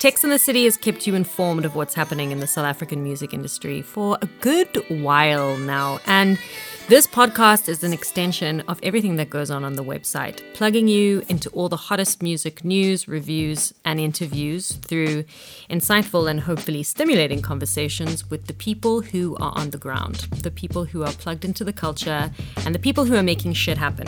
Texx in the City has kept you informed of what's happening in the South African music industry for a good while now. And this podcast is an extension of everything that goes on on the website, plugging you into all the hottest music news, reviews, and interviews through insightful and hopefully stimulating conversations with the people who are on the ground, the people who are plugged into the culture, and the people who are making shit happen.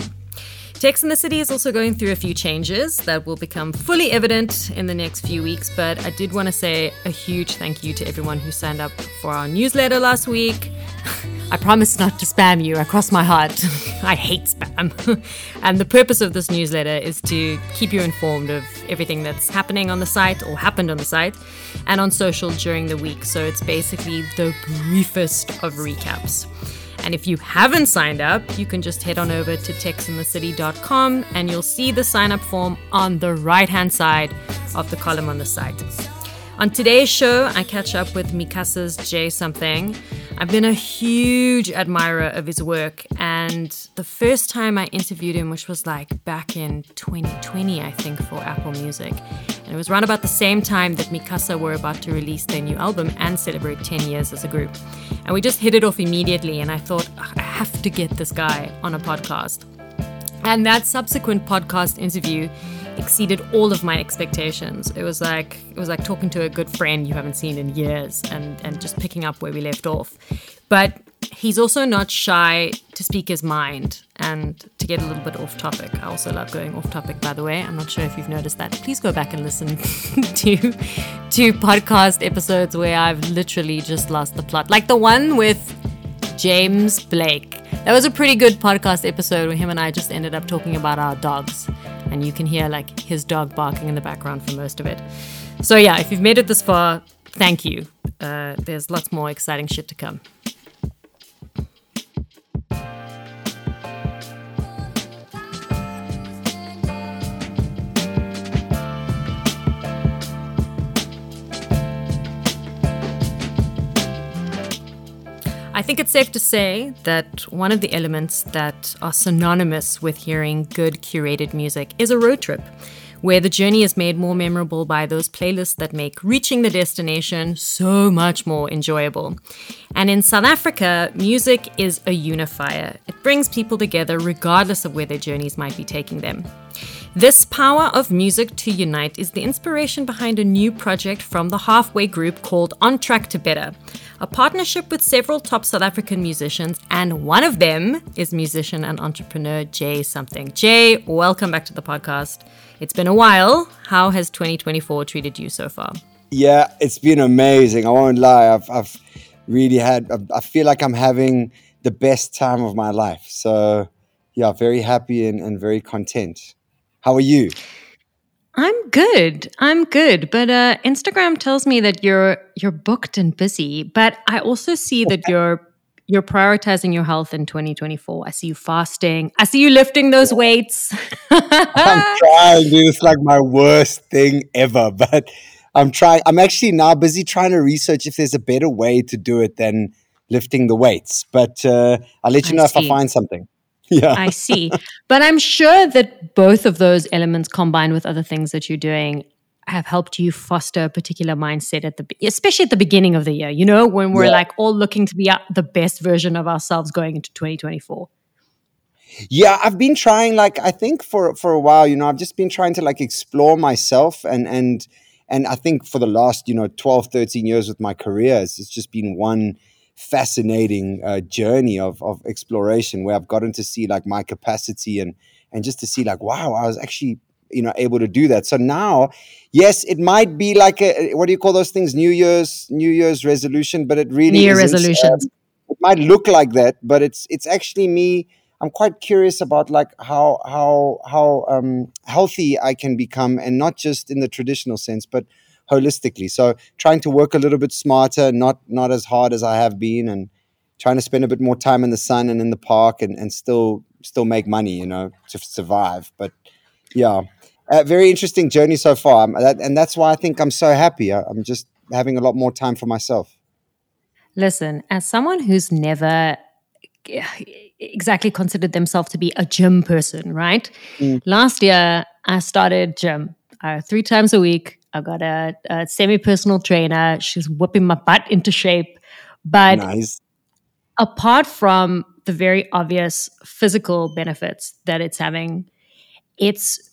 Texx in the City is also going through a few changes that will become fully evident in the next few weeks, but I did want to say a huge thank you to everyone who signed up for our newsletter last week. I promise not to spam you. I cross my heart. I hate spam. and the purpose of this newsletter is to keep you informed of everything that's happening on the site or happened on the site and on social during the week. So it's basically the briefest of recaps. And if you haven't signed up, you can just head on over to texinthecity.com and you'll see the sign up form on the right hand side of the column on the site. On today's show, I catch up with Mi-Casa's J'Something. I've been a huge admirer of his work, and the first time I interviewed him, which was like back in 2020, I think, for Apple Music, and it was around about the same time that Mi-Casa were about to release their new album and celebrate 10 years as a group. And we just hit it off immediately, and I thought, I have to get this guy on a podcast. And that subsequent podcast interview exceeded all of my expectations. It was like it was like talking to a good friend you haven't seen in years and and just picking up where we left off. But he's also not shy to speak his mind and to get a little bit off topic. I also love going off topic by the way. I'm not sure if you've noticed that. Please go back and listen to to podcast episodes where I've literally just lost the plot. Like the one with James Blake. That was a pretty good podcast episode where him and I just ended up talking about our dogs and you can hear like his dog barking in the background for most of it. So yeah, if you've made it this far, thank you. Uh, there's lots more exciting shit to come. I think it's safe to say that one of the elements that are synonymous with hearing good curated music is a road trip, where the journey is made more memorable by those playlists that make reaching the destination so much more enjoyable. And in South Africa, music is a unifier. It brings people together regardless of where their journeys might be taking them. This power of music to unite is the inspiration behind a new project from the Halfway Group called On Track to Better, a partnership with several top South African musicians, and one of them is musician and entrepreneur J'Something. Jay, welcome back to the podcast. It's been a while. How has 2024 treated you so far? Yeah, it's been amazing. I won't lie. I've, I've really had, I feel like I'm having the best time of my life. So, yeah, very happy and, and very content. How are you? I'm good. I'm good. But uh, Instagram tells me that you're you're booked and busy. But I also see that you're you're prioritizing your health in 2024. I see you fasting. I see you lifting those weights. I'm trying, dude. It's like my worst thing ever. But I'm trying. I'm actually now busy trying to research if there's a better way to do it than lifting the weights. But uh, I'll let you know if I find something. Yeah. I see. But I'm sure that both of those elements combined with other things that you're doing have helped you foster a particular mindset at the especially at the beginning of the year, you know, when we're yeah. like all looking to be the best version of ourselves going into 2024. Yeah, I've been trying like I think for for a while, you know, I've just been trying to like explore myself and and and I think for the last, you know, 12, 13 years with my career, it's, it's just been one fascinating uh, journey of, of exploration where I've gotten to see like my capacity and and just to see like wow I was actually you know able to do that. So now yes it might be like a what do you call those things? New year's new year's resolution but it really new year resolutions um, it might look like that but it's it's actually me. I'm quite curious about like how how how um, healthy i can become and not just in the traditional sense but holistically. So trying to work a little bit smarter, not not as hard as I have been, and trying to spend a bit more time in the sun and in the park, and and still still make money, you know, to survive. But yeah, a very interesting journey so far, that, and that's why I think I'm so happy. I, I'm just having a lot more time for myself. Listen, as someone who's never exactly considered themselves to be a gym person, right? Mm. Last year, I started gym uh, three times a week I got a, a semi personal trainer. She's whipping my butt into shape. But Nice. apart from the very obvious physical benefits that it's having, it's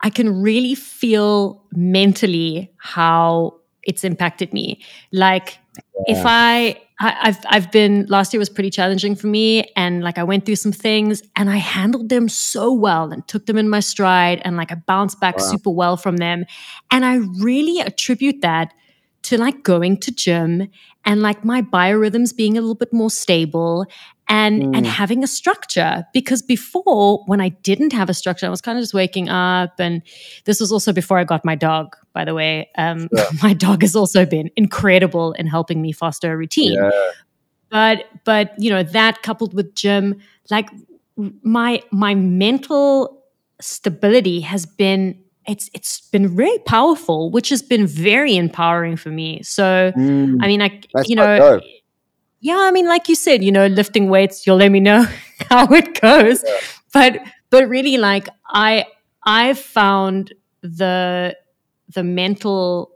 I can really feel mentally how it's impacted me. Like if I, I I've I've been last year was pretty challenging for me and like I went through some things and I handled them so well and took them in my stride and like I bounced back super well from them. And I really attribute that to like going to gym and like my biorhythms being a little bit more stable and and having a structure. Because before when i didn't have a structure i was kind of just waking up and this was also before i got my dog by the way. Um, my dog has also been incredible in helping me foster a routine. Yeah. but but you know that coupled with gym like my my mental stability has been it's it's been very powerful which has been very empowering for me. So Mm, i mean like that's you know. Yeah i mean like you said you know lifting weights you'll let me know how it goes but but really like i i've found the the mental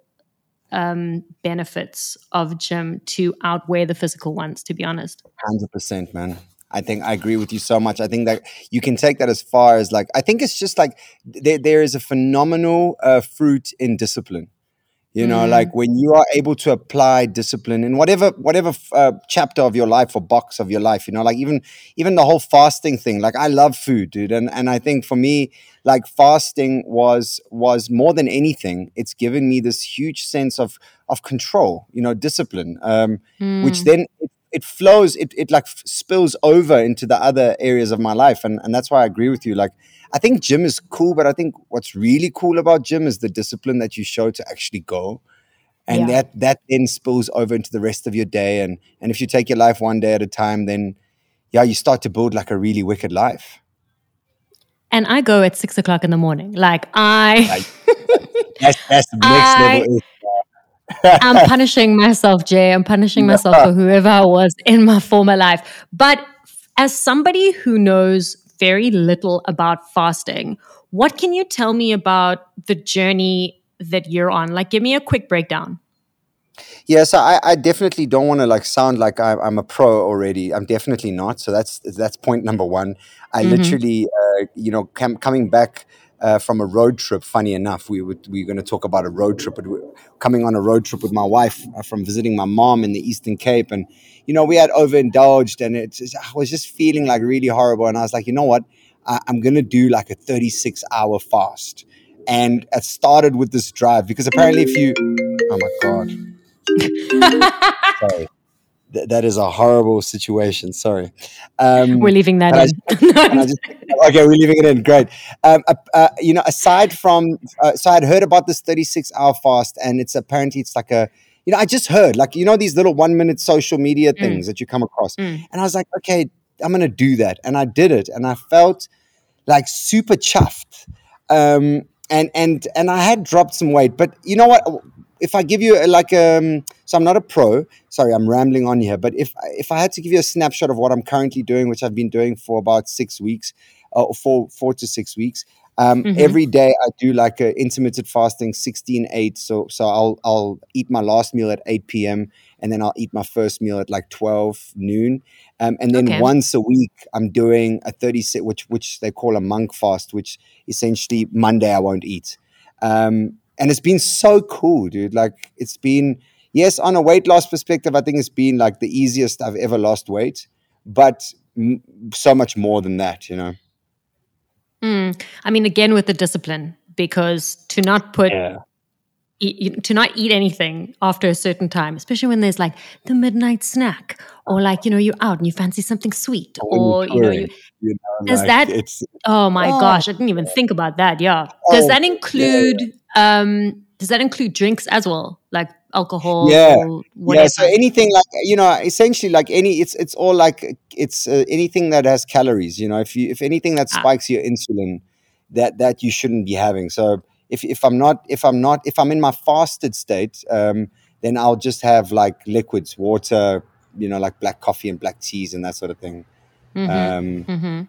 um benefits of gym to outweigh the physical ones to be honest Hundred percent, man. I think I agree with you so much. I think that you can take that as far as like I think it's just like there, there is a phenomenal uh, fruit in discipline. You know, Mm. like when you are able to apply discipline in whatever whatever uh, chapter of your life or box of your life. You know, like even even the whole fasting thing. Like I love food, dude, and and I think for me, like fasting was was more than anything. It's given me this huge sense of of control. You know, discipline. Um, which Mm. then it, flows it, it like spills over into the other areas of my life and, and that's why i agree with you. Like i think gym is cool but i think what's really cool about gym is the discipline that you show to actually go. And Yeah. that that then spills over into the rest of your day and and if you take your life one day at a time then yeah you start to build like a really wicked life. And i go at six o'clock in the morning. Like i that's that's the next I- level I'm punishing myself, Jay. I'm punishing myself for whoever I was in my former life. But as somebody who knows very little about fasting, what can you tell me about the journey that you're on? Like, give me a quick breakdown. Yeah, so I, I definitely don't want to like sound like I'm, I'm a pro already. I'm definitely not. So that's that's point number one. I Mhm. literally, uh, you know, cam- coming back uh, from a road trip. Funny enough, we would we are going to talk about a road trip, but we coming on a road trip with my wife uh, from visiting my mom in the Eastern Cape, and you know, we had overindulged, and it just, I was just feeling like really horrible, and I was like, you know what, I, I'm going to do like a 36 hour fast, and it started with this drive because apparently, if you, oh my god sorry. Th- that is a horrible situation. Sorry. Um, We're leaving that in. I just- okay, we're leaving it in. Great. Um, uh, uh, you know, aside from, uh, so I'd heard about this 36 hour fast, and it's apparently it's like a, you know, I just heard like you know these little one minute social media things that you come across, Mm. and I was like, okay, I'm gonna do that, and I did it, and I felt like super chuffed. Um, and and and I had dropped some weight, but you know what? If I give you a, like um, so I'm not a pro. Sorry, I'm rambling on here. But if if I had to give you a snapshot of what I'm currently doing, which I've been doing for about six weeks, uh, or four four to six weeks, um, Mhm. every day I do like a intermittent fasting, 16-8. So so I'll I'll eat my last meal at 8 p.m. and then I'll eat my first meal at like 12 noon. Um, and then Okay. once a week, I'm doing a 36, which which they call a monk fast, which essentially Monday I won't eat. Um, and it's been so cool, dude. Like it's been yes, on a weight loss perspective, I think it's been like the easiest I've ever lost weight, but m- so much more than that, you know. Mm. I mean, again, with the discipline, because to not put eat, to not eat anything after a certain time, especially when there's like the midnight snack, or like you know you're out and you fancy something sweet, or you know you. you know, Does like, that- it's Oh my Oh. gosh, I didn't even think about that. Yeah, does Oh, that yeah, include? Um, does that include drinks as well, like alcohol? Yeah. whatever. Yeah, so anything like you know, essentially like any, it's it's all like it's uh, anything that has calories. You know, if you if anything that Ah. spikes your insulin, that that you shouldn't be having. So if if I'm not if I'm not if I'm in my fasted state, um, then I'll just have like liquids, water, you know, like black coffee and black teas and that sort of thing. Mhm, Um, mhm.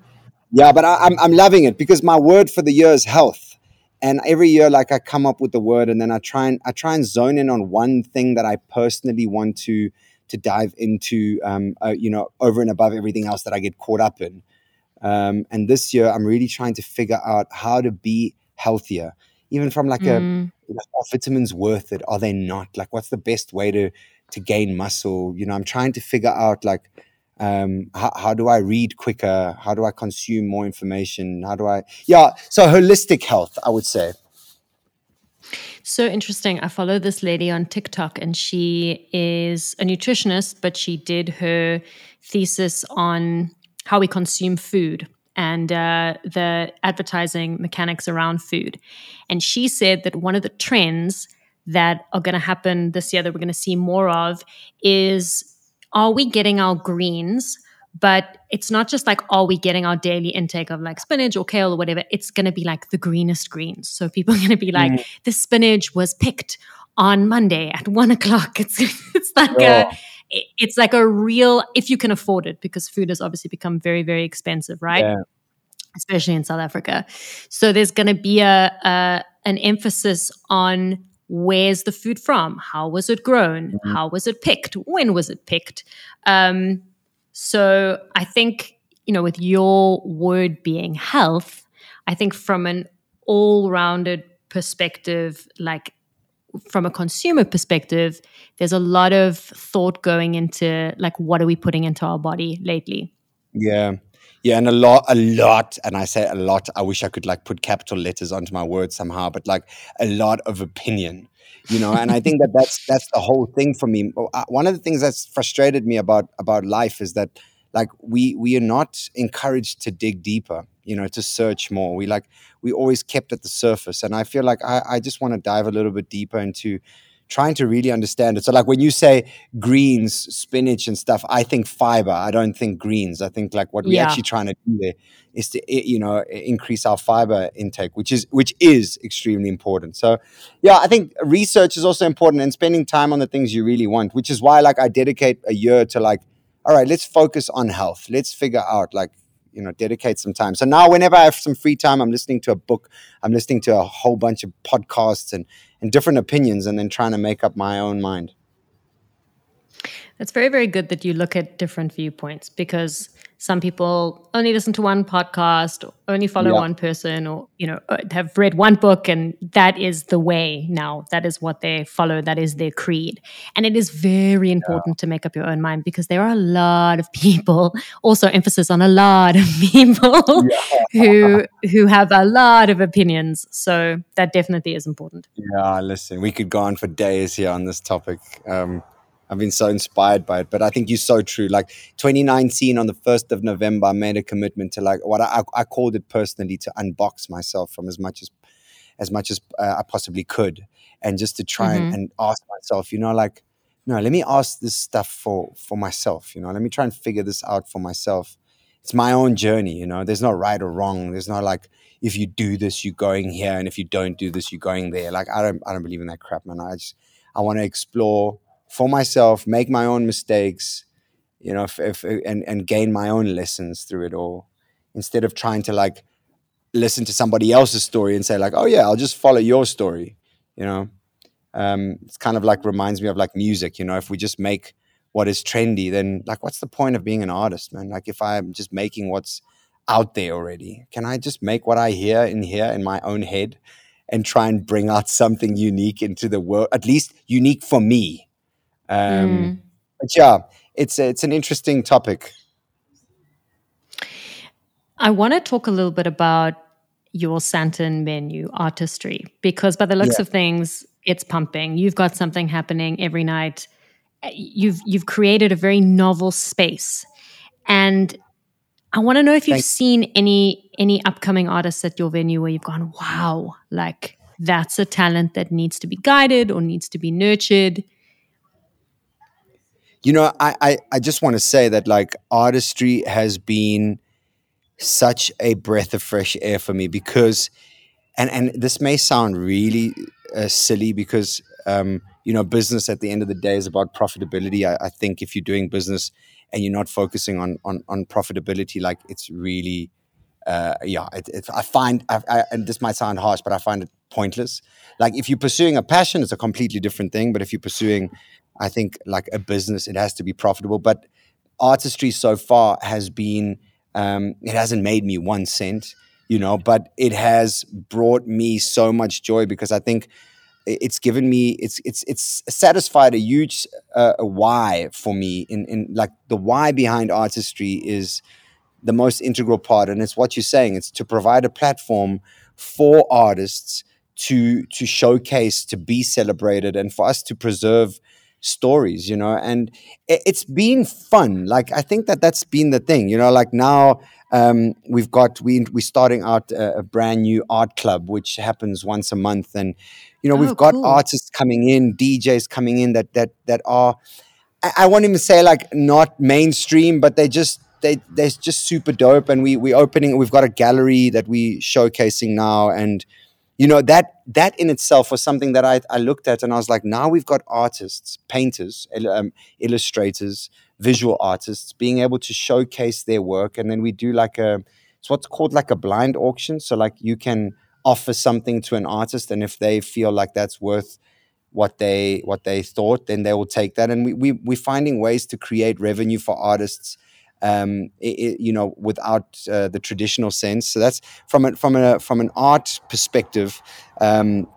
yeah, but I, I'm I'm loving it because my word for the year is health, and every year like i come up with the word and then i try and i try and zone in on one thing that i personally want to to dive into um, uh, you know over and above everything else that i get caught up in um, and this year i'm really trying to figure out how to be healthier even from like mm. a you know, are vitamins worth it are they not like what's the best way to to gain muscle you know i'm trying to figure out like um, how, how do I read quicker? How do I consume more information? How do I, yeah, so holistic health, I would say. So interesting. I follow this lady on TikTok and she is a nutritionist, but she did her thesis on how we consume food and uh, the advertising mechanics around food. And she said that one of the trends that are going to happen this year that we're going to see more of is are we getting our greens? But it's not just like, are we getting our daily intake of like spinach or kale or whatever? It's going to be like the greenest greens. So people are going to be like, mm. the spinach was picked on Monday at one o'clock. It's it's like oh. a it's like a real if you can afford it because food has obviously become very very expensive, right? Yeah. Especially in South Africa. So there's going to be a, a an emphasis on where's the food from? How was it grown? Mm-hmm. How was it picked? When was it picked? Um, so I think, you know, with your word being health, I think from an all rounded perspective, like from a consumer perspective, there's a lot of thought going into like what are we putting into our body lately? Yeah. Yeah, and a lot, a lot, and I say a lot. I wish I could like put capital letters onto my words somehow, but like a lot of opinion, you know. and I think that that's that's the whole thing for me. Uh, one of the things that's frustrated me about about life is that like we we are not encouraged to dig deeper, you know, to search more. We like we always kept at the surface, and I feel like I I just want to dive a little bit deeper into trying to really understand it. So, like when you say greens, spinach, and stuff, I think fiber. I don't think greens. I think like what we're yeah. actually trying to do there is to you know increase our fiber intake, which is which is extremely important. So, yeah, I think research is also important and spending time on the things you really want, which is why like I dedicate a year to like, all right, let's focus on health. Let's figure out like you know dedicate some time. So now whenever i have some free time i'm listening to a book. I'm listening to a whole bunch of podcasts and and different opinions and then trying to make up my own mind it's very very good that you look at different viewpoints because some people only listen to one podcast only follow yeah. one person or you know uh, have read one book and that is the way now that is what they follow that is their creed and it is very important yeah. to make up your own mind because there are a lot of people also emphasis on a lot of people yeah. who who have a lot of opinions so that definitely is important yeah listen we could go on for days here on this topic um, I've been so inspired by it. But I think you're so true. Like 2019 on the 1st of November, I made a commitment to like what I, I called it personally to unbox myself from as much as as much as uh, I possibly could, and just to try mm-hmm. and, and ask myself, you know, like, no, let me ask this stuff for for myself. You know, let me try and figure this out for myself. It's my own journey. You know, there's no right or wrong. There's no like if you do this, you're going here, and if you don't do this, you're going there. Like I don't I don't believe in that crap, man. I just I want to explore for myself, make my own mistakes, you know, if, if, and and gain my own lessons through it all, instead of trying to like listen to somebody else's story and say like, oh yeah, I'll just follow your story, you know. Um, it's kind of like reminds me of like music, you know. If we just make what is trendy, then like, what's the point of being an artist, man? Like, if I'm just making what's out there already, can I just make what I hear in here in my own head? and try and bring out something unique into the world, at least unique for me, um, mm. But yeah, it's it's an interesting topic. I want to talk a little bit about your Sandton menu artistry because by the looks yeah. of things, it's pumping. You've got something happening every night. You've you've created a very novel space, and I want to know if you've Thanks. seen any any upcoming artists at your venue where you've gone, wow, like that's a talent that needs to be guided or needs to be nurtured. You know, I, I, I just want to say that like artistry has been such a breath of fresh air for me because, and and this may sound really uh, silly because um, you know business at the end of the day is about profitability. I, I think if you're doing business and you're not focusing on on on profitability, like it's really uh, yeah, it, it, I find, I, I, and this might sound harsh, but I find it pointless. Like if you're pursuing a passion, it's a completely different thing. But if you're pursuing, I think like a business, it has to be profitable. But artistry so far has been, um, it hasn't made me one cent, you know, but it has brought me so much joy because I think it's given me it's it's it's satisfied a huge uh, a why for me in in like the why behind artistry is the most integral part and it's what you're saying it's to provide a platform for artists to to showcase to be celebrated and for us to preserve stories you know and it, it's been fun like i think that that's been the thing you know like now um, we've got we we're starting out a, a, brand new art club which happens once a month and you know oh, we've got cool. artists coming in djs coming in that that that are I, I won't even say like not mainstream but they just they they're just super dope. And we we opening we've got a gallery that we showcasing now, and you know that that in itself was something that I I looked at and I was like, now we've got artists, painters, um, illustrators, visual artists being able to showcase their work, and then we do like a it's what's called like a blind auction. So like you can offer something to an artist, and if they feel like that's worth what they what they thought, then they will take that. And we, we we're finding ways to create revenue for artists um, it, you know, without uh, the traditional sense. So that's from a, from a from an art perspective. Um,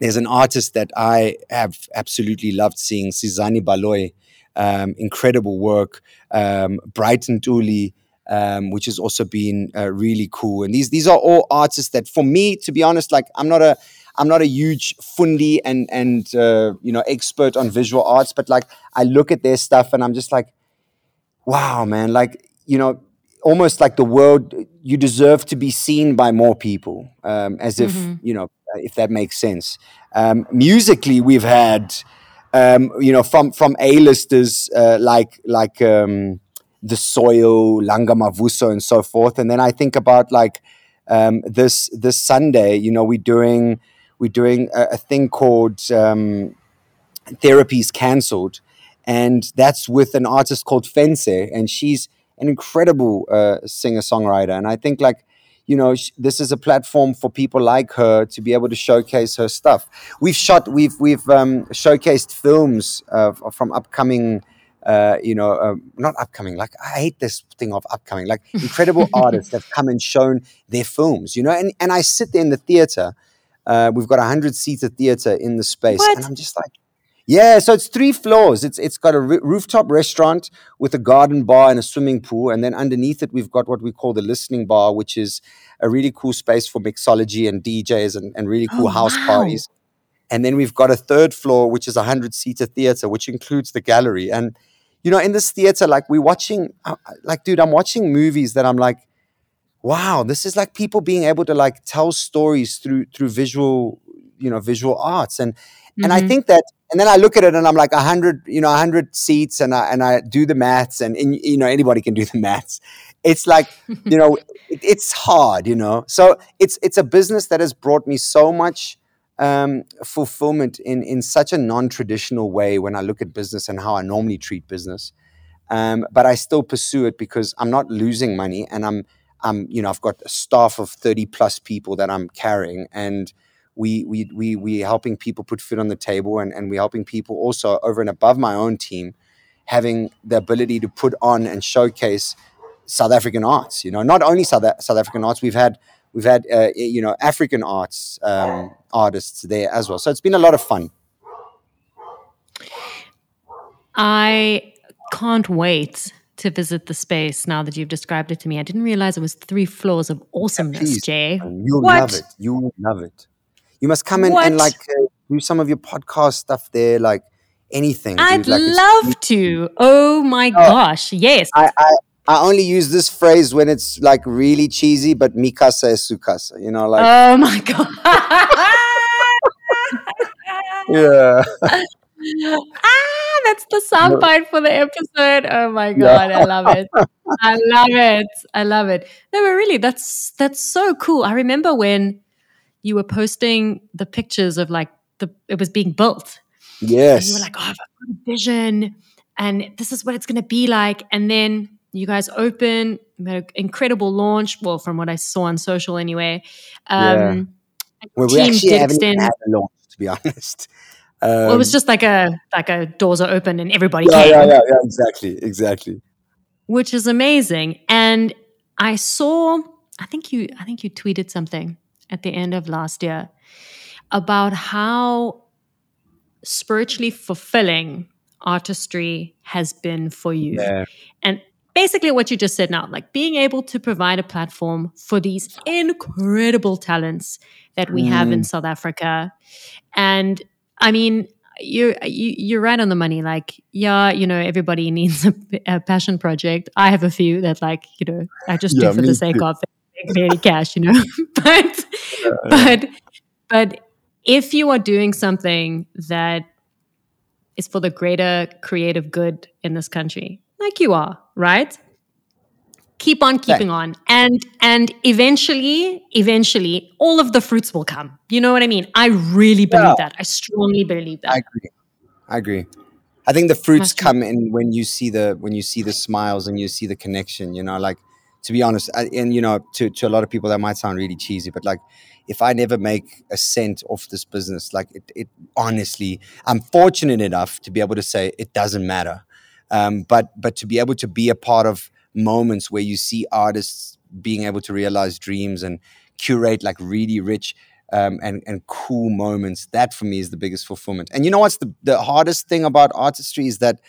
there's an artist that I have absolutely loved seeing, Sizani Baloyi. Um, incredible work. Um, Brighton Dooley, um, which has also been uh, really cool. And these these are all artists that, for me, to be honest, like I'm not a I'm not a huge fundi and and uh, you know expert on visual arts, but like I look at their stuff and I'm just like, wow, man, like, you know, almost like the world, you deserve to be seen by more people, um, as if, mm-hmm. you know, if that makes sense. Um, musically, we've had, um, you know, from, from A-listers uh, like, like um, The Soil, Langa Mavuso, and so forth. And then I think about like um, this, this Sunday, you know, we're doing, we're doing a, a thing called um, Therapies Cancelled and that's with an artist called Fense, and she's an incredible uh, singer songwriter. And I think like you know sh- this is a platform for people like her to be able to showcase her stuff. We've shot, we've we've um, showcased films uh, from upcoming. Uh, you know, uh, not upcoming. Like I hate this thing of upcoming. Like incredible artists have come and shown their films. You know, and and I sit there in the theater. Uh, we've got a hundred seater theater in the space, what? and I'm just like, yeah, so it's three floors. It's it's got a r- rooftop restaurant with a garden bar and a swimming pool, and then underneath it we've got what we call the listening bar, which is a really cool space for mixology and DJs and, and really cool oh, house wow. parties. And then we've got a third floor, which is a hundred seater theater, which includes the gallery. And you know, in this theater, like we're watching, uh, like dude, I'm watching movies that I'm like, wow, this is like people being able to like tell stories through through visual, you know, visual arts and Mm-hmm. And I mm-hmm. think that, and then I look at it and I'm like, a hundred, you know, a hundred seats, and I and I do the maths, and, and, you know, anybody can do the maths. It's like, you know, it, it's hard, you know. So it's it's a business that has brought me so much um, fulfillment in in such a non-traditional way when I look at business and how I normally treat business. Um, but I still pursue it because I'm not losing money, and I'm I'm you know I've got a staff of 30 plus people that I'm carrying, and we we we we helping people put food on the table and, and we're helping people also over and above my own team having the ability to put on and showcase South African arts. You know, not only South South African arts, we've had we've had uh, you know African arts um, artists there as well. So it's been a lot of fun. I can't wait to visit the space now that you've described it to me. I didn't realize it was three floors of awesomeness, yeah, Jay. You'll what? love it. You will love it. You must come in what? and like uh, do some of your podcast stuff there, like anything. I'd like, love to. Oh my oh, gosh, yes. I, I, I only use this phrase when it's like really cheesy, but Mi Casa is Su Casa. You know, like oh my god. yeah. ah, that's the soundbite for the episode. Oh my god, yeah. I love it. I love it. I love it. No, but really, that's that's so cool. I remember when you were posting the pictures of like the it was being built. Yes. And you were like, oh, I've got a vision and this is what it's going to be like. And then you guys open, an incredible launch. Well, from what I saw on social, anyway. Um, yeah. Well, we actually haven't extend, had a launch, to be honest. Um, well, it was just like a like a doors are open and everybody yeah, came. Yeah, yeah, yeah, exactly, exactly. Which is amazing. And I saw, I think you, I think you tweeted something at the end of last year about how spiritually fulfilling artistry has been for you. Yeah. And basically what you just said now, like being able to provide a platform for these incredible talents that we mm. have in mm. South Africa. And I mean, you're you, you're right on the money. Like, yeah, you know, everybody needs a, a passion project. I have a few that, like, you know, I just yeah, do for the sake too. of it, cash, you know. but, yeah, but, but if you are doing something that is for the greater creative good in this country, like you are, right? Keep on keeping on. And and eventually, eventually, all of the fruits will come. You know what I mean? I really believe yeah. that. I strongly believe that. I agree. I agree. I think the fruits come in when you see the when you see the smiles and you see the connection, you know, like to be honest, and you know, to, to a lot of people that might sound really cheesy, but like if I never make a cent off this business, like it, it honestly, I'm fortunate enough to be able to say it doesn't matter. Um, but but to be able to be a part of moments where you see artists being able to realize dreams and curate like really rich um, and and cool moments, that for me is the biggest fulfillment. And you know what's the the hardest thing about artistry is that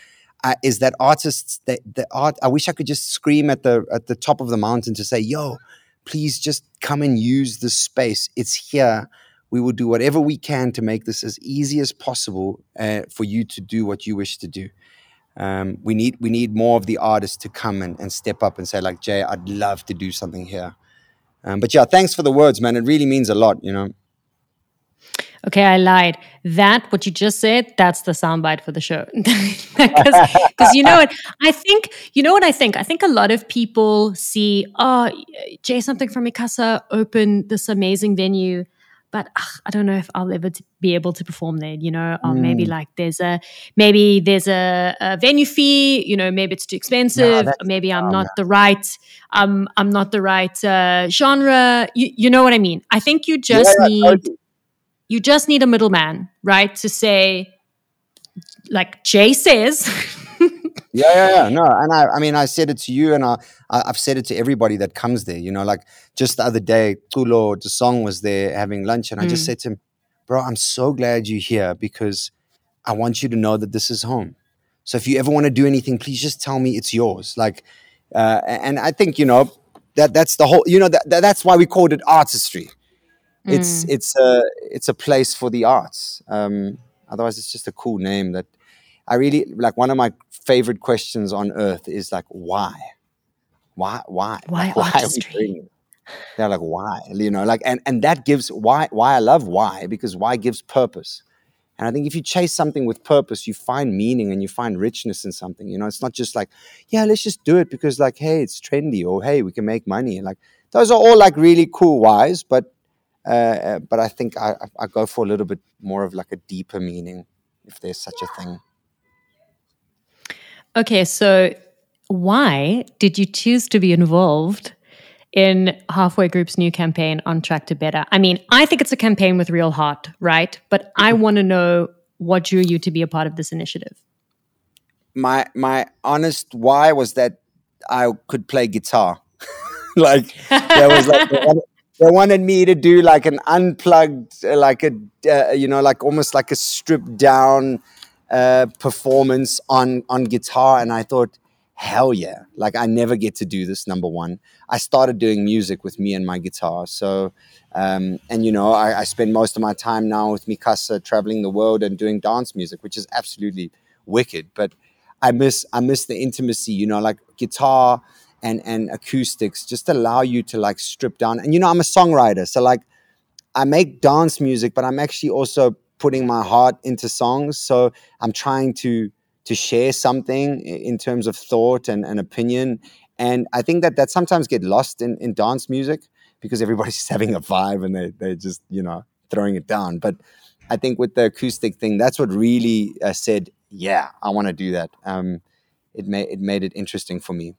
uh, is that artists that the art i wish i could just scream at the at the top of the mountain to say yo please just come and use this space. It's here. We will do whatever we can to make this as easy as possible uh, for you to do what you wish to do. Um, we need we need more of the artists to come and, and step up and say like jay i'd love to do something here. Um, but yeah thanks for the words man. It really means a lot you know Okay, I lied. That, what you just said, that's the soundbite for the show. Because you know what? I think, you know what I think? I think a lot of people see, oh, J'Something from Mi Casa opened this amazing venue, but ugh, I don't know if I'll ever be able to perform there, you know? Or mm. maybe like there's a, maybe there's a, a, venue fee, you know, maybe it's too expensive, no, maybe I'm not the right, um, I'm not the right uh, genre. You, you know what I mean? I think you just yeah, need. You just need a middleman, right? To say, like Jay says. yeah, yeah, yeah. No, and I, I mean, I said it to you, and I, I've said it to everybody that comes there. You know, like just the other day, Tulo, the song was there having lunch, and I just mm. said to him, "Bro, I'm so glad you're here because I want you to know that this is home. So if you ever want to do anything, please just tell me it's yours." Like, uh, and I think you know that that's the whole. You know that, that that's why we called it artistry mm. it's a it's a place for the arts. Um, otherwise, it's just a cool name that I really like. One of my favorite questions on earth is like, why, why, why, why, like, why are we doing it? They're like, why, you know, like, and and that gives why why I love why because why gives purpose. And I think if you chase something with purpose, you find meaning and you find richness in something. You know, it's not just like, yeah, let's just do it because like, hey, it's trendy or hey, we can make money. Like those are all like really cool whys, but uh, uh, but I think I, I go for a little bit more of like a deeper meaning, if there's such a thing. Okay, so why did you choose to be involved in Halfway Group's new campaign, On Track to Better? I mean, I think it's a campaign with real heart, right? But I mm-hmm. want to know what drew you to be a part of this initiative. My my honest why was that I could play guitar. like there was like they wanted me to do like an unplugged, uh, like a, uh, you know, like almost like a stripped down uh, performance on on guitar, and I thought, hell yeah! Like I never get to do this. Number one, I started doing music with me and my guitar, so um, and you know, I, I spend most of my time now with Mi Casa traveling the world and doing dance music, which is absolutely wicked. But I miss I miss the intimacy, you know, like guitar and and acoustics just allow you to like strip down. And you know i'm a songwriter so like i make dance music but i'm actually also putting my heart into songs. So i'm trying to to share something in terms of thought and, and opinion. And i think that that sometimes get lost in, in dance music because everybody's having a vibe and they, they're just you know throwing it down. But i think with the acoustic thing that's what really uh, said yeah i want to do that. Um, it made it made it interesting for me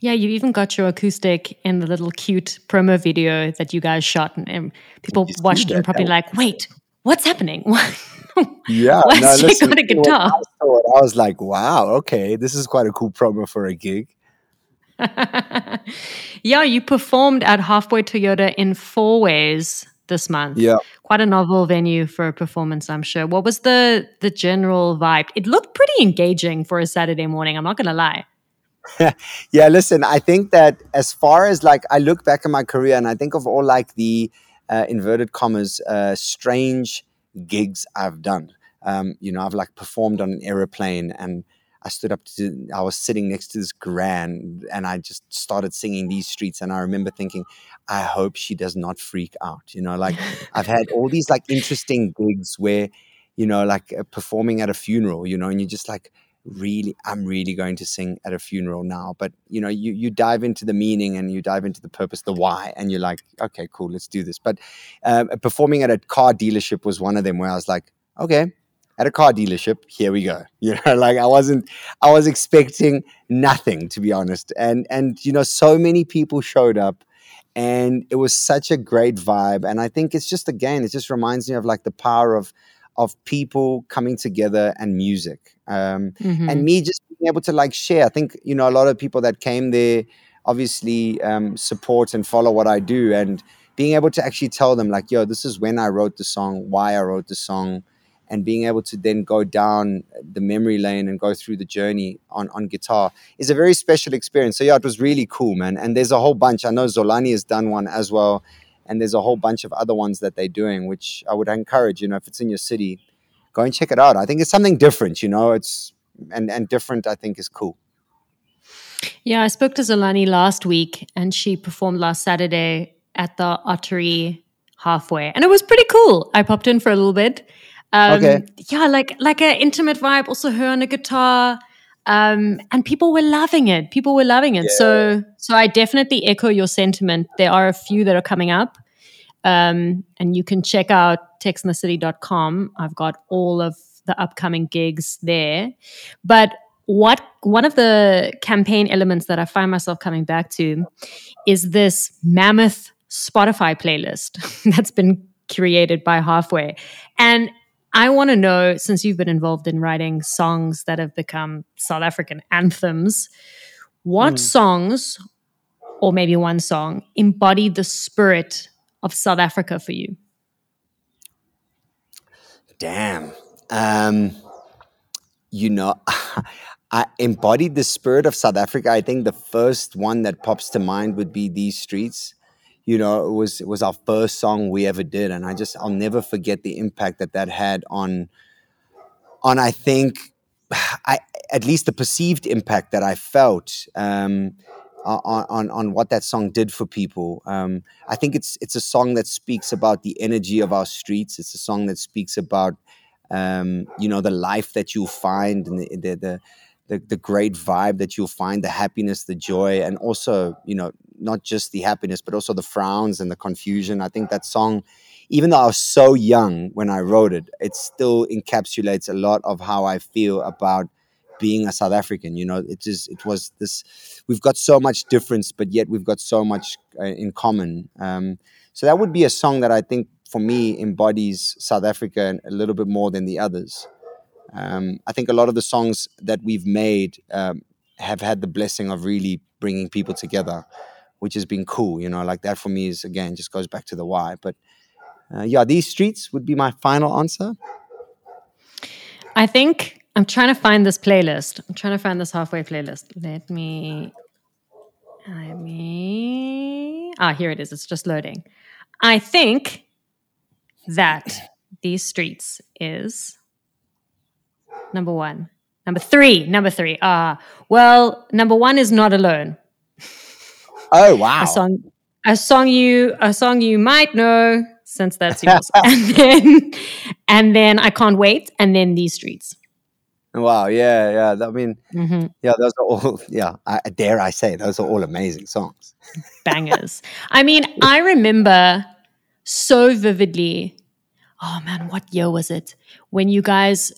Yeah, you even got your acoustic in the little cute promo video that you guys shot, and, and people watched it and probably like, "Wait, what's happening?" yeah, Why no, listen, got a I guitar? saw it, I was like, wow, okay, this is quite a cool promo for a gig. yeah, you performed at Halfway Toyota in Fourways this month. Yeah. Quite a novel venue for a performance, I'm sure. What was the the general vibe? It looked pretty engaging for a Saturday morning, I'm not gonna lie. yeah, listen, I think that as far as like I look back at my career and I think of all like the uh, inverted commas uh, strange gigs I've done. Um, you know, I've like performed on an aeroplane and I stood up to, I was sitting next to this grand and I just started singing these streets. And I remember thinking, I hope she does not freak out. You know, like I've had all these like interesting gigs where, you know, like uh, performing at a funeral, you know, and you're just like, really, I'm really going to sing at a funeral now. But, you know, you, you dive into the meaning and you dive into the purpose, the why, and you're like, okay, cool, let's do this. But um, performing at a car dealership was one of them where I was like, okay, at a car dealership here we go you know like i wasn't i was expecting nothing to be honest and and you know so many people showed up and it was such a great vibe and i think it's just again it just reminds me of like the power of of people coming together and music um Mhm. and me just being able to like share i think you know a lot of people that came there obviously um support and follow what i do and being able to actually tell them like yo this is when i wrote the song why i wrote the song and being able to then go down the memory lane and go through the journey on, on guitar is a very special experience. So yeah, it was really cool, man. And there's a whole bunch. I know Zolani has done one as well, and there's a whole bunch of other ones that they're doing, which I would encourage. You know, if it's in your city, go and check it out. I think it's something different. You know, it's and and different. I think is cool. Yeah, I spoke to Zolani last week and she performed last Saturday at the Ottery halfway. And it was pretty cool. I popped in for a little bit. Um, Okay. Yeah, like like an intimate vibe, also her on a guitar. Um, and people were loving it. People were loving it. So so I definitely echo your sentiment. There are a few that are coming up. Um, and you can check out texinthecity.com. I've got all of the upcoming gigs there. But what one of the campaign elements that I find myself coming back to is this mammoth Spotify playlist that's been created by Halfway. And I want to know, since you've been involved in writing songs that have become South African anthems, what songs, or maybe one song, embody the spirit of South Africa for you? Damn. Um, you know, I embodied the spirit of South Africa. I think the first one that pops to mind would be These Streets. You know, it was it was our first song we ever did, and I just I'll never forget the impact that that had on on I think I at least the perceived impact that I felt um, on, on on what that song did for people. Um, I think it's it's a song that speaks about the energy of our streets. It's a song that speaks about um, you know the life that you'll find and the the, the the the great vibe that you'll find, the happiness, the joy, and also you know not just the happiness but also the frowns and the confusion. I think that song even though I was so young when I wrote it, it still encapsulates a lot of how I feel about being a South African. You know, it is it was this. We've got so much difference, but yet we've got so much uh, in common. Um, so that would be a song that I think for me embodies South Africa a little bit more than the others. Um, I think a lot of the songs that we've made um, have had the blessing of really bringing people together, which has been cool. You know, like that for me is again just goes back to the why. But uh, yeah, these streets would be my final answer. I think I'm trying to find this playlist. I'm trying to find this halfway playlist. Let me. Let me. Ah, here it is. It's just loading. I think that these streets is number one. Number three. Number three. Ah, well, number one is not alone. Oh wow! A song. A song you. A song you might know since that's yours. and then, and then I can't wait. And then these streets. Wow, yeah, yeah. I mean, hmm yeah, those are all. Yeah, I, dare I say, those are all amazing songs. bangers. I mean, I remember so vividly. Oh man, what year was it when you guys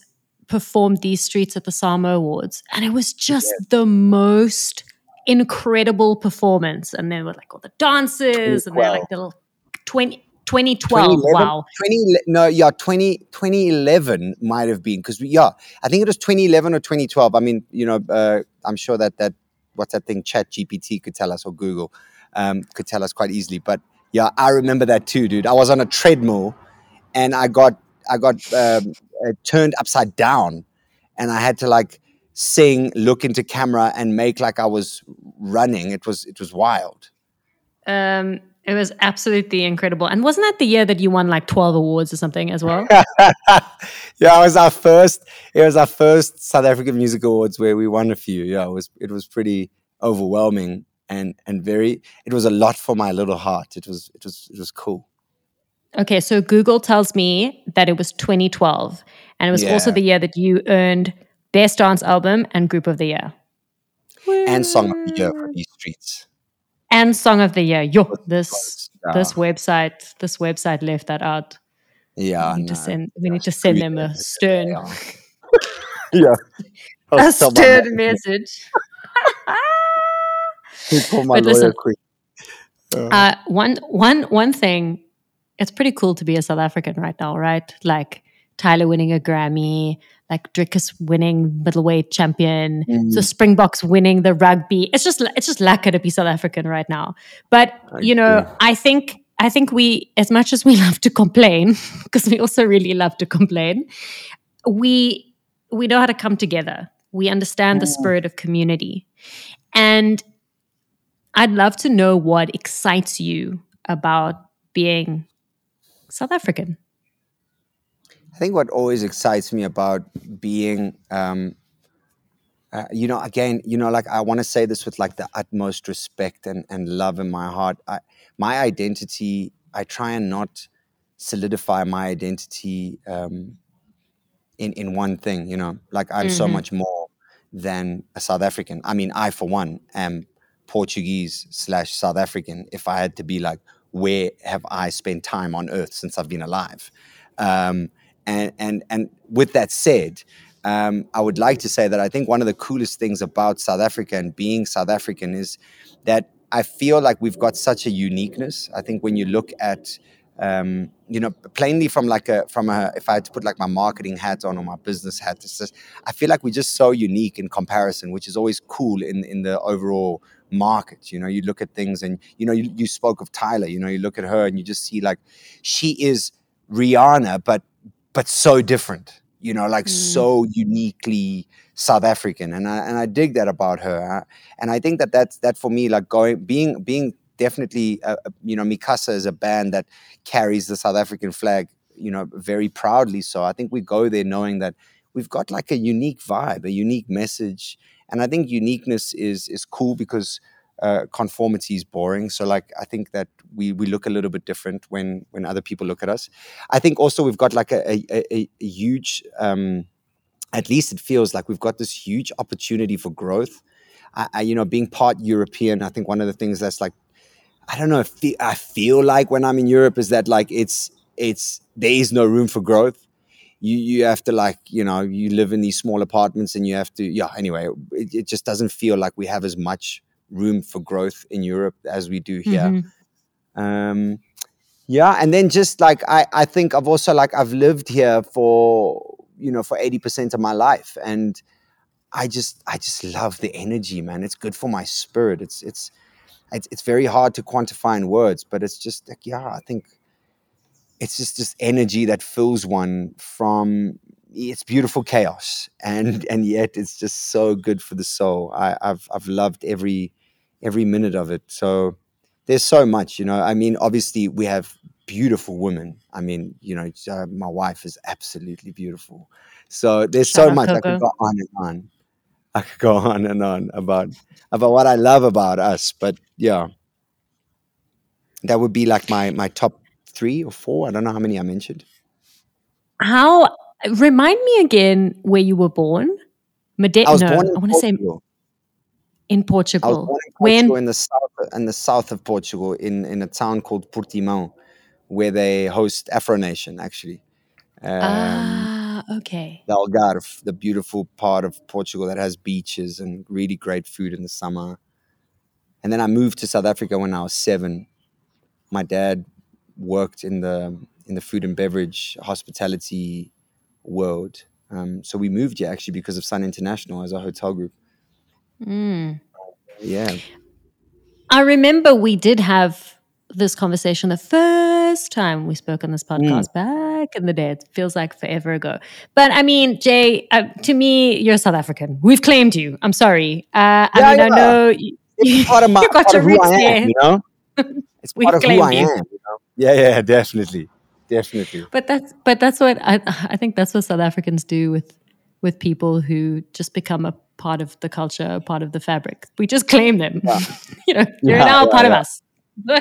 performed these streets at the SAMA Awards? And it was just the most incredible performance. And there were like all the dances and they're like the little 20, 2012. Wow. 20, no, yeah, 20, 2011 might have been because, yeah, I think it was 2011 or 2012. I mean, you know, uh, I'm sure that that, what's that thing, Chat GPT could tell us or Google um, could tell us quite easily. But yeah, I remember that too, dude. I was on a treadmill and I got, I got um, uh, turned upside down and I had to like sing, look into camera and make like I was running. It was, it was wild. Um, it was absolutely incredible. And wasn't that the year that you won like 12 awards or something as well? yeah, it was our first it was our first South African Music Awards where we won a few. Yeah, it was it was pretty overwhelming and and very it was a lot for my little heart. It was it was it was cool. Okay, so Google tells me that it was 2012 and it was yeah. also the year that you earned Best Dance Album and Group of the Year. And Song of the Year for these streets and song of the year. Yo, this yeah. this website this website left that out. Yeah, we need no, to send we need to send them a stern. yeah, a stern message. but listen, uh, one one one thing. It's pretty cool to be a South African right now, right? Like Tyla winning a Grammy, like Dricus winning middleweight champion, mm. so Springboks winning the rugby. It's just it's just lekker to be South African right now. But you know, I think I think we, as much as we love to complain, because we also really love to complain, we we know how to come together. We understand the spirit of community, and I'd love to know what excites you about being South African. I think what always excites me about being, um, uh, you know, again, you know, like I want to say this with like the utmost respect and, and love in my heart. I, my identity, I try and not solidify my identity um, in in one thing. You know, like I'm mm-hmm. so much more than a South African. I mean, I for one am Portuguese slash South African. If I had to be like, where have I spent time on Earth since I've been alive? Um, and and and with that said, um, I would like to say that I think one of the coolest things about South Africa and being South African is that I feel like we've got such a uniqueness. I think when you look at um, you know, plainly from like a from a if I had to put like my marketing hat on or my business hat, just, I feel like we're just so unique in comparison, which is always cool in in the overall market. You know, you look at things and you know, you, you spoke of Tyla. You know, you look at her and you just see like she is Rihanna, but but so different you know like mm. so uniquely south african and i and i dig that about her and i think that that's that for me like going being being definitely uh, uh, you know Mi Casa is a band that carries the south african flag you know very proudly so i think we go there knowing that we've got like a unique vibe a unique message and i think uniqueness is is cool because uh, conformity is boring. So like I think that we we look a little bit different when when other people look at us. I think also we've got like a a, a, a huge um, at least it feels like we've got this huge opportunity for growth. I, I, you know being part European, I think one of the things that's like I don't know I feel like when I'm in Europe is that like it's it's there is no room for growth. You you have to like you know you live in these small apartments and you have to yeah anyway it, it just doesn't feel like we have as much room for growth in Europe as we do here. Mm-hmm. Um, yeah, and then just like I, I think I've also like I've lived here for you know for eighty percent of my life, and I just I just love the energy, man. It's good for my spirit. It's it's it's, it's very hard to quantify in words, but it's just like yeah, I think it's just this energy that fills one from it's beautiful chaos and and yet it's just so good for the soul. I, have i've loved every every minute of it. So there's so much you know? I mean obviously we have beautiful women. I mean you know uh, my wife is absolutely beautiful. So there's Shout so much Coco. i could go on and on. I could go on and on about about what i love about us but yeah. That would be like my my top three or four i don't know how many i mentioned how Remind me again where you were born. Made- I was no, born in I want to say in Portugal. I was born in Portugal when? in the south in the south of Portugal in in a town called Portimão, where they host Afro Nation actually. Um, ah, okay. The Algarve, the beautiful part of Portugal that has beaches and really great food in the summer. and then I moved to South Africa when I was seven. My dad worked in the in the food and beverage hospitality world. Um, so we moved here actually because of Sun International as a hotel group. Mm. Yeah. I remember we did have this conversation the first time we spoke on this Mm. podcast back in the day. It feels like forever ago. But I mean, Jay, uh, to me, you're South African. We've claimed you. I'm sorry. Uh, I Yeah, mean, I know you, It's part of my part your of who roots I am, you know? It's part of who I am, you know? Yeah, yeah, definitely. Definitely. But that's but that's what I I think that's what South Africans do with with people who just become a part of the culture, a part of the fabric. We just claim them. you know, you're Yeah, now yeah, part of us.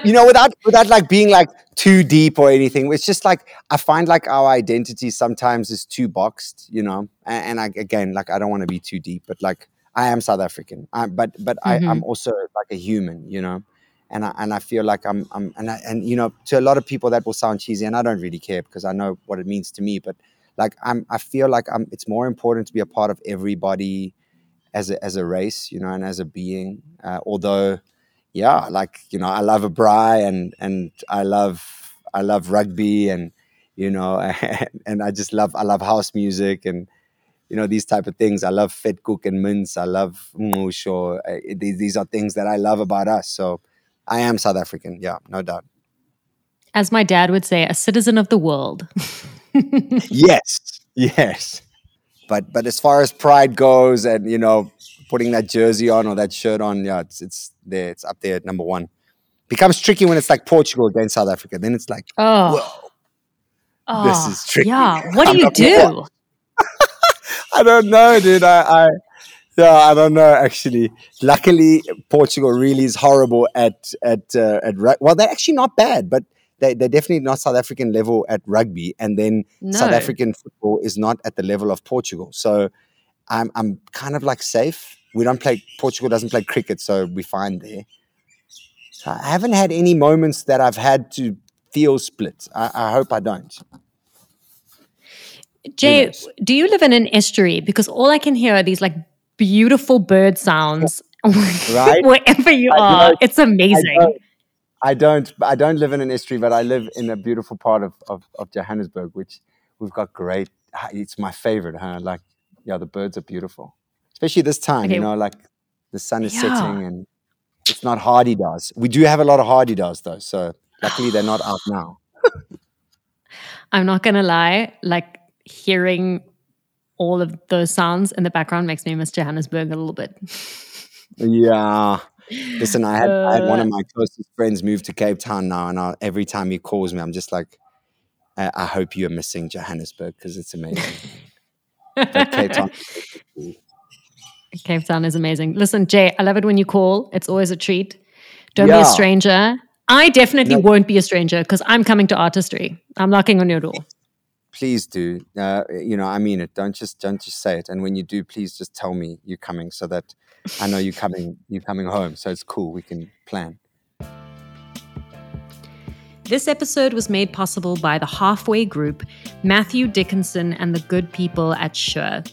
you know without without like being like too deep or anything it's just like i find like our identity sometimes is too boxed you know and, and I, again like i don't want to be too deep but like i am south african I, but but I, mm-hmm. i'm also like a human you know and I, and I feel like I'm, I'm and, I, and you know to a lot of people that will sound cheesy and I don't really care because I know what it means to me but like I'm I feel like I'm it's more important to be a part of everybody as a, as a race you know and as a being uh, although yeah, like you know, I love a braai and and I love I love rugby and you know and, and I just love I love house music and you know these type of things. I love vetkoek and mince. I love musho. Uh, These these are things that I love about us. So I am South African. Yeah, no doubt. As my dad would say, a citizen of the world. yes, yes. But but as far as pride goes, and you know, putting that jersey on or that shirt on, yeah, it's it's there. It's up there at number one. Becomes tricky when it's like Portugal against South Africa. Then it's like, Oh, whoa. oh, this is tricky. Yeah. What do I'm you do? I don't know, dude. I, I yeah, I don't know actually. Luckily, Portugal really is horrible at at uh, at rug- well, they're actually not bad, but they they're definitely not South African level at rugby, and then South African football is not at the level of Portugal. So I'm I'm kind of like safe. We don't play Portugal doesn't play cricket, so we fine there. So I haven't had any moments that I've had to feel split. I, I hope I don't. Jay, do you live in an estuary? Because all I can hear are these like beautiful bird sounds Right? wherever you I are. It's amazing. don't. I don't. I don't live in an estuary, but I live in a beautiful part of, of, of Johannesburg, which we've got great. It's my favorite, huh? Like, yeah, the birds are beautiful, especially this time. Okay. You know, like the sun is Yeah. setting and it's not hadedas. We do have a lot of hadedas though, so luckily they're not out now. I'm not gonna lie, like hearing all of those sounds in the background makes me miss Johannesburg a little bit. Yeah. Listen, I had, I had one Uh. of my closest friends move to Cape Town now, and I, every time he calls me, I'm just like, I, I hope you're missing Johannesburg because it's amazing. Cape Town, Cape Town is amazing. Listen, Jay, I love it when you call. It's always a treat. Don't be a stranger. I definitely No. won't be a stranger because I'm coming to artistry. I'm knocking on your door. Please do. Uh, you know, I mean it. Don't just don't just say it. And when you do, please just tell me you're coming so that I know you're coming. You're coming home, so it's cool. We can plan. This episode was made possible by the Halfway Group, Matthew Dickinson, and the good people at Sure.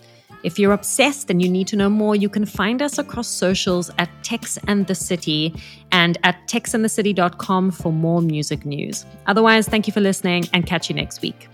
If you're obsessed and you need to know more, you can find us across socials at Texx and the City and at texxandthecity.com for more music news. Otherwise, thank you for listening and catch you next week.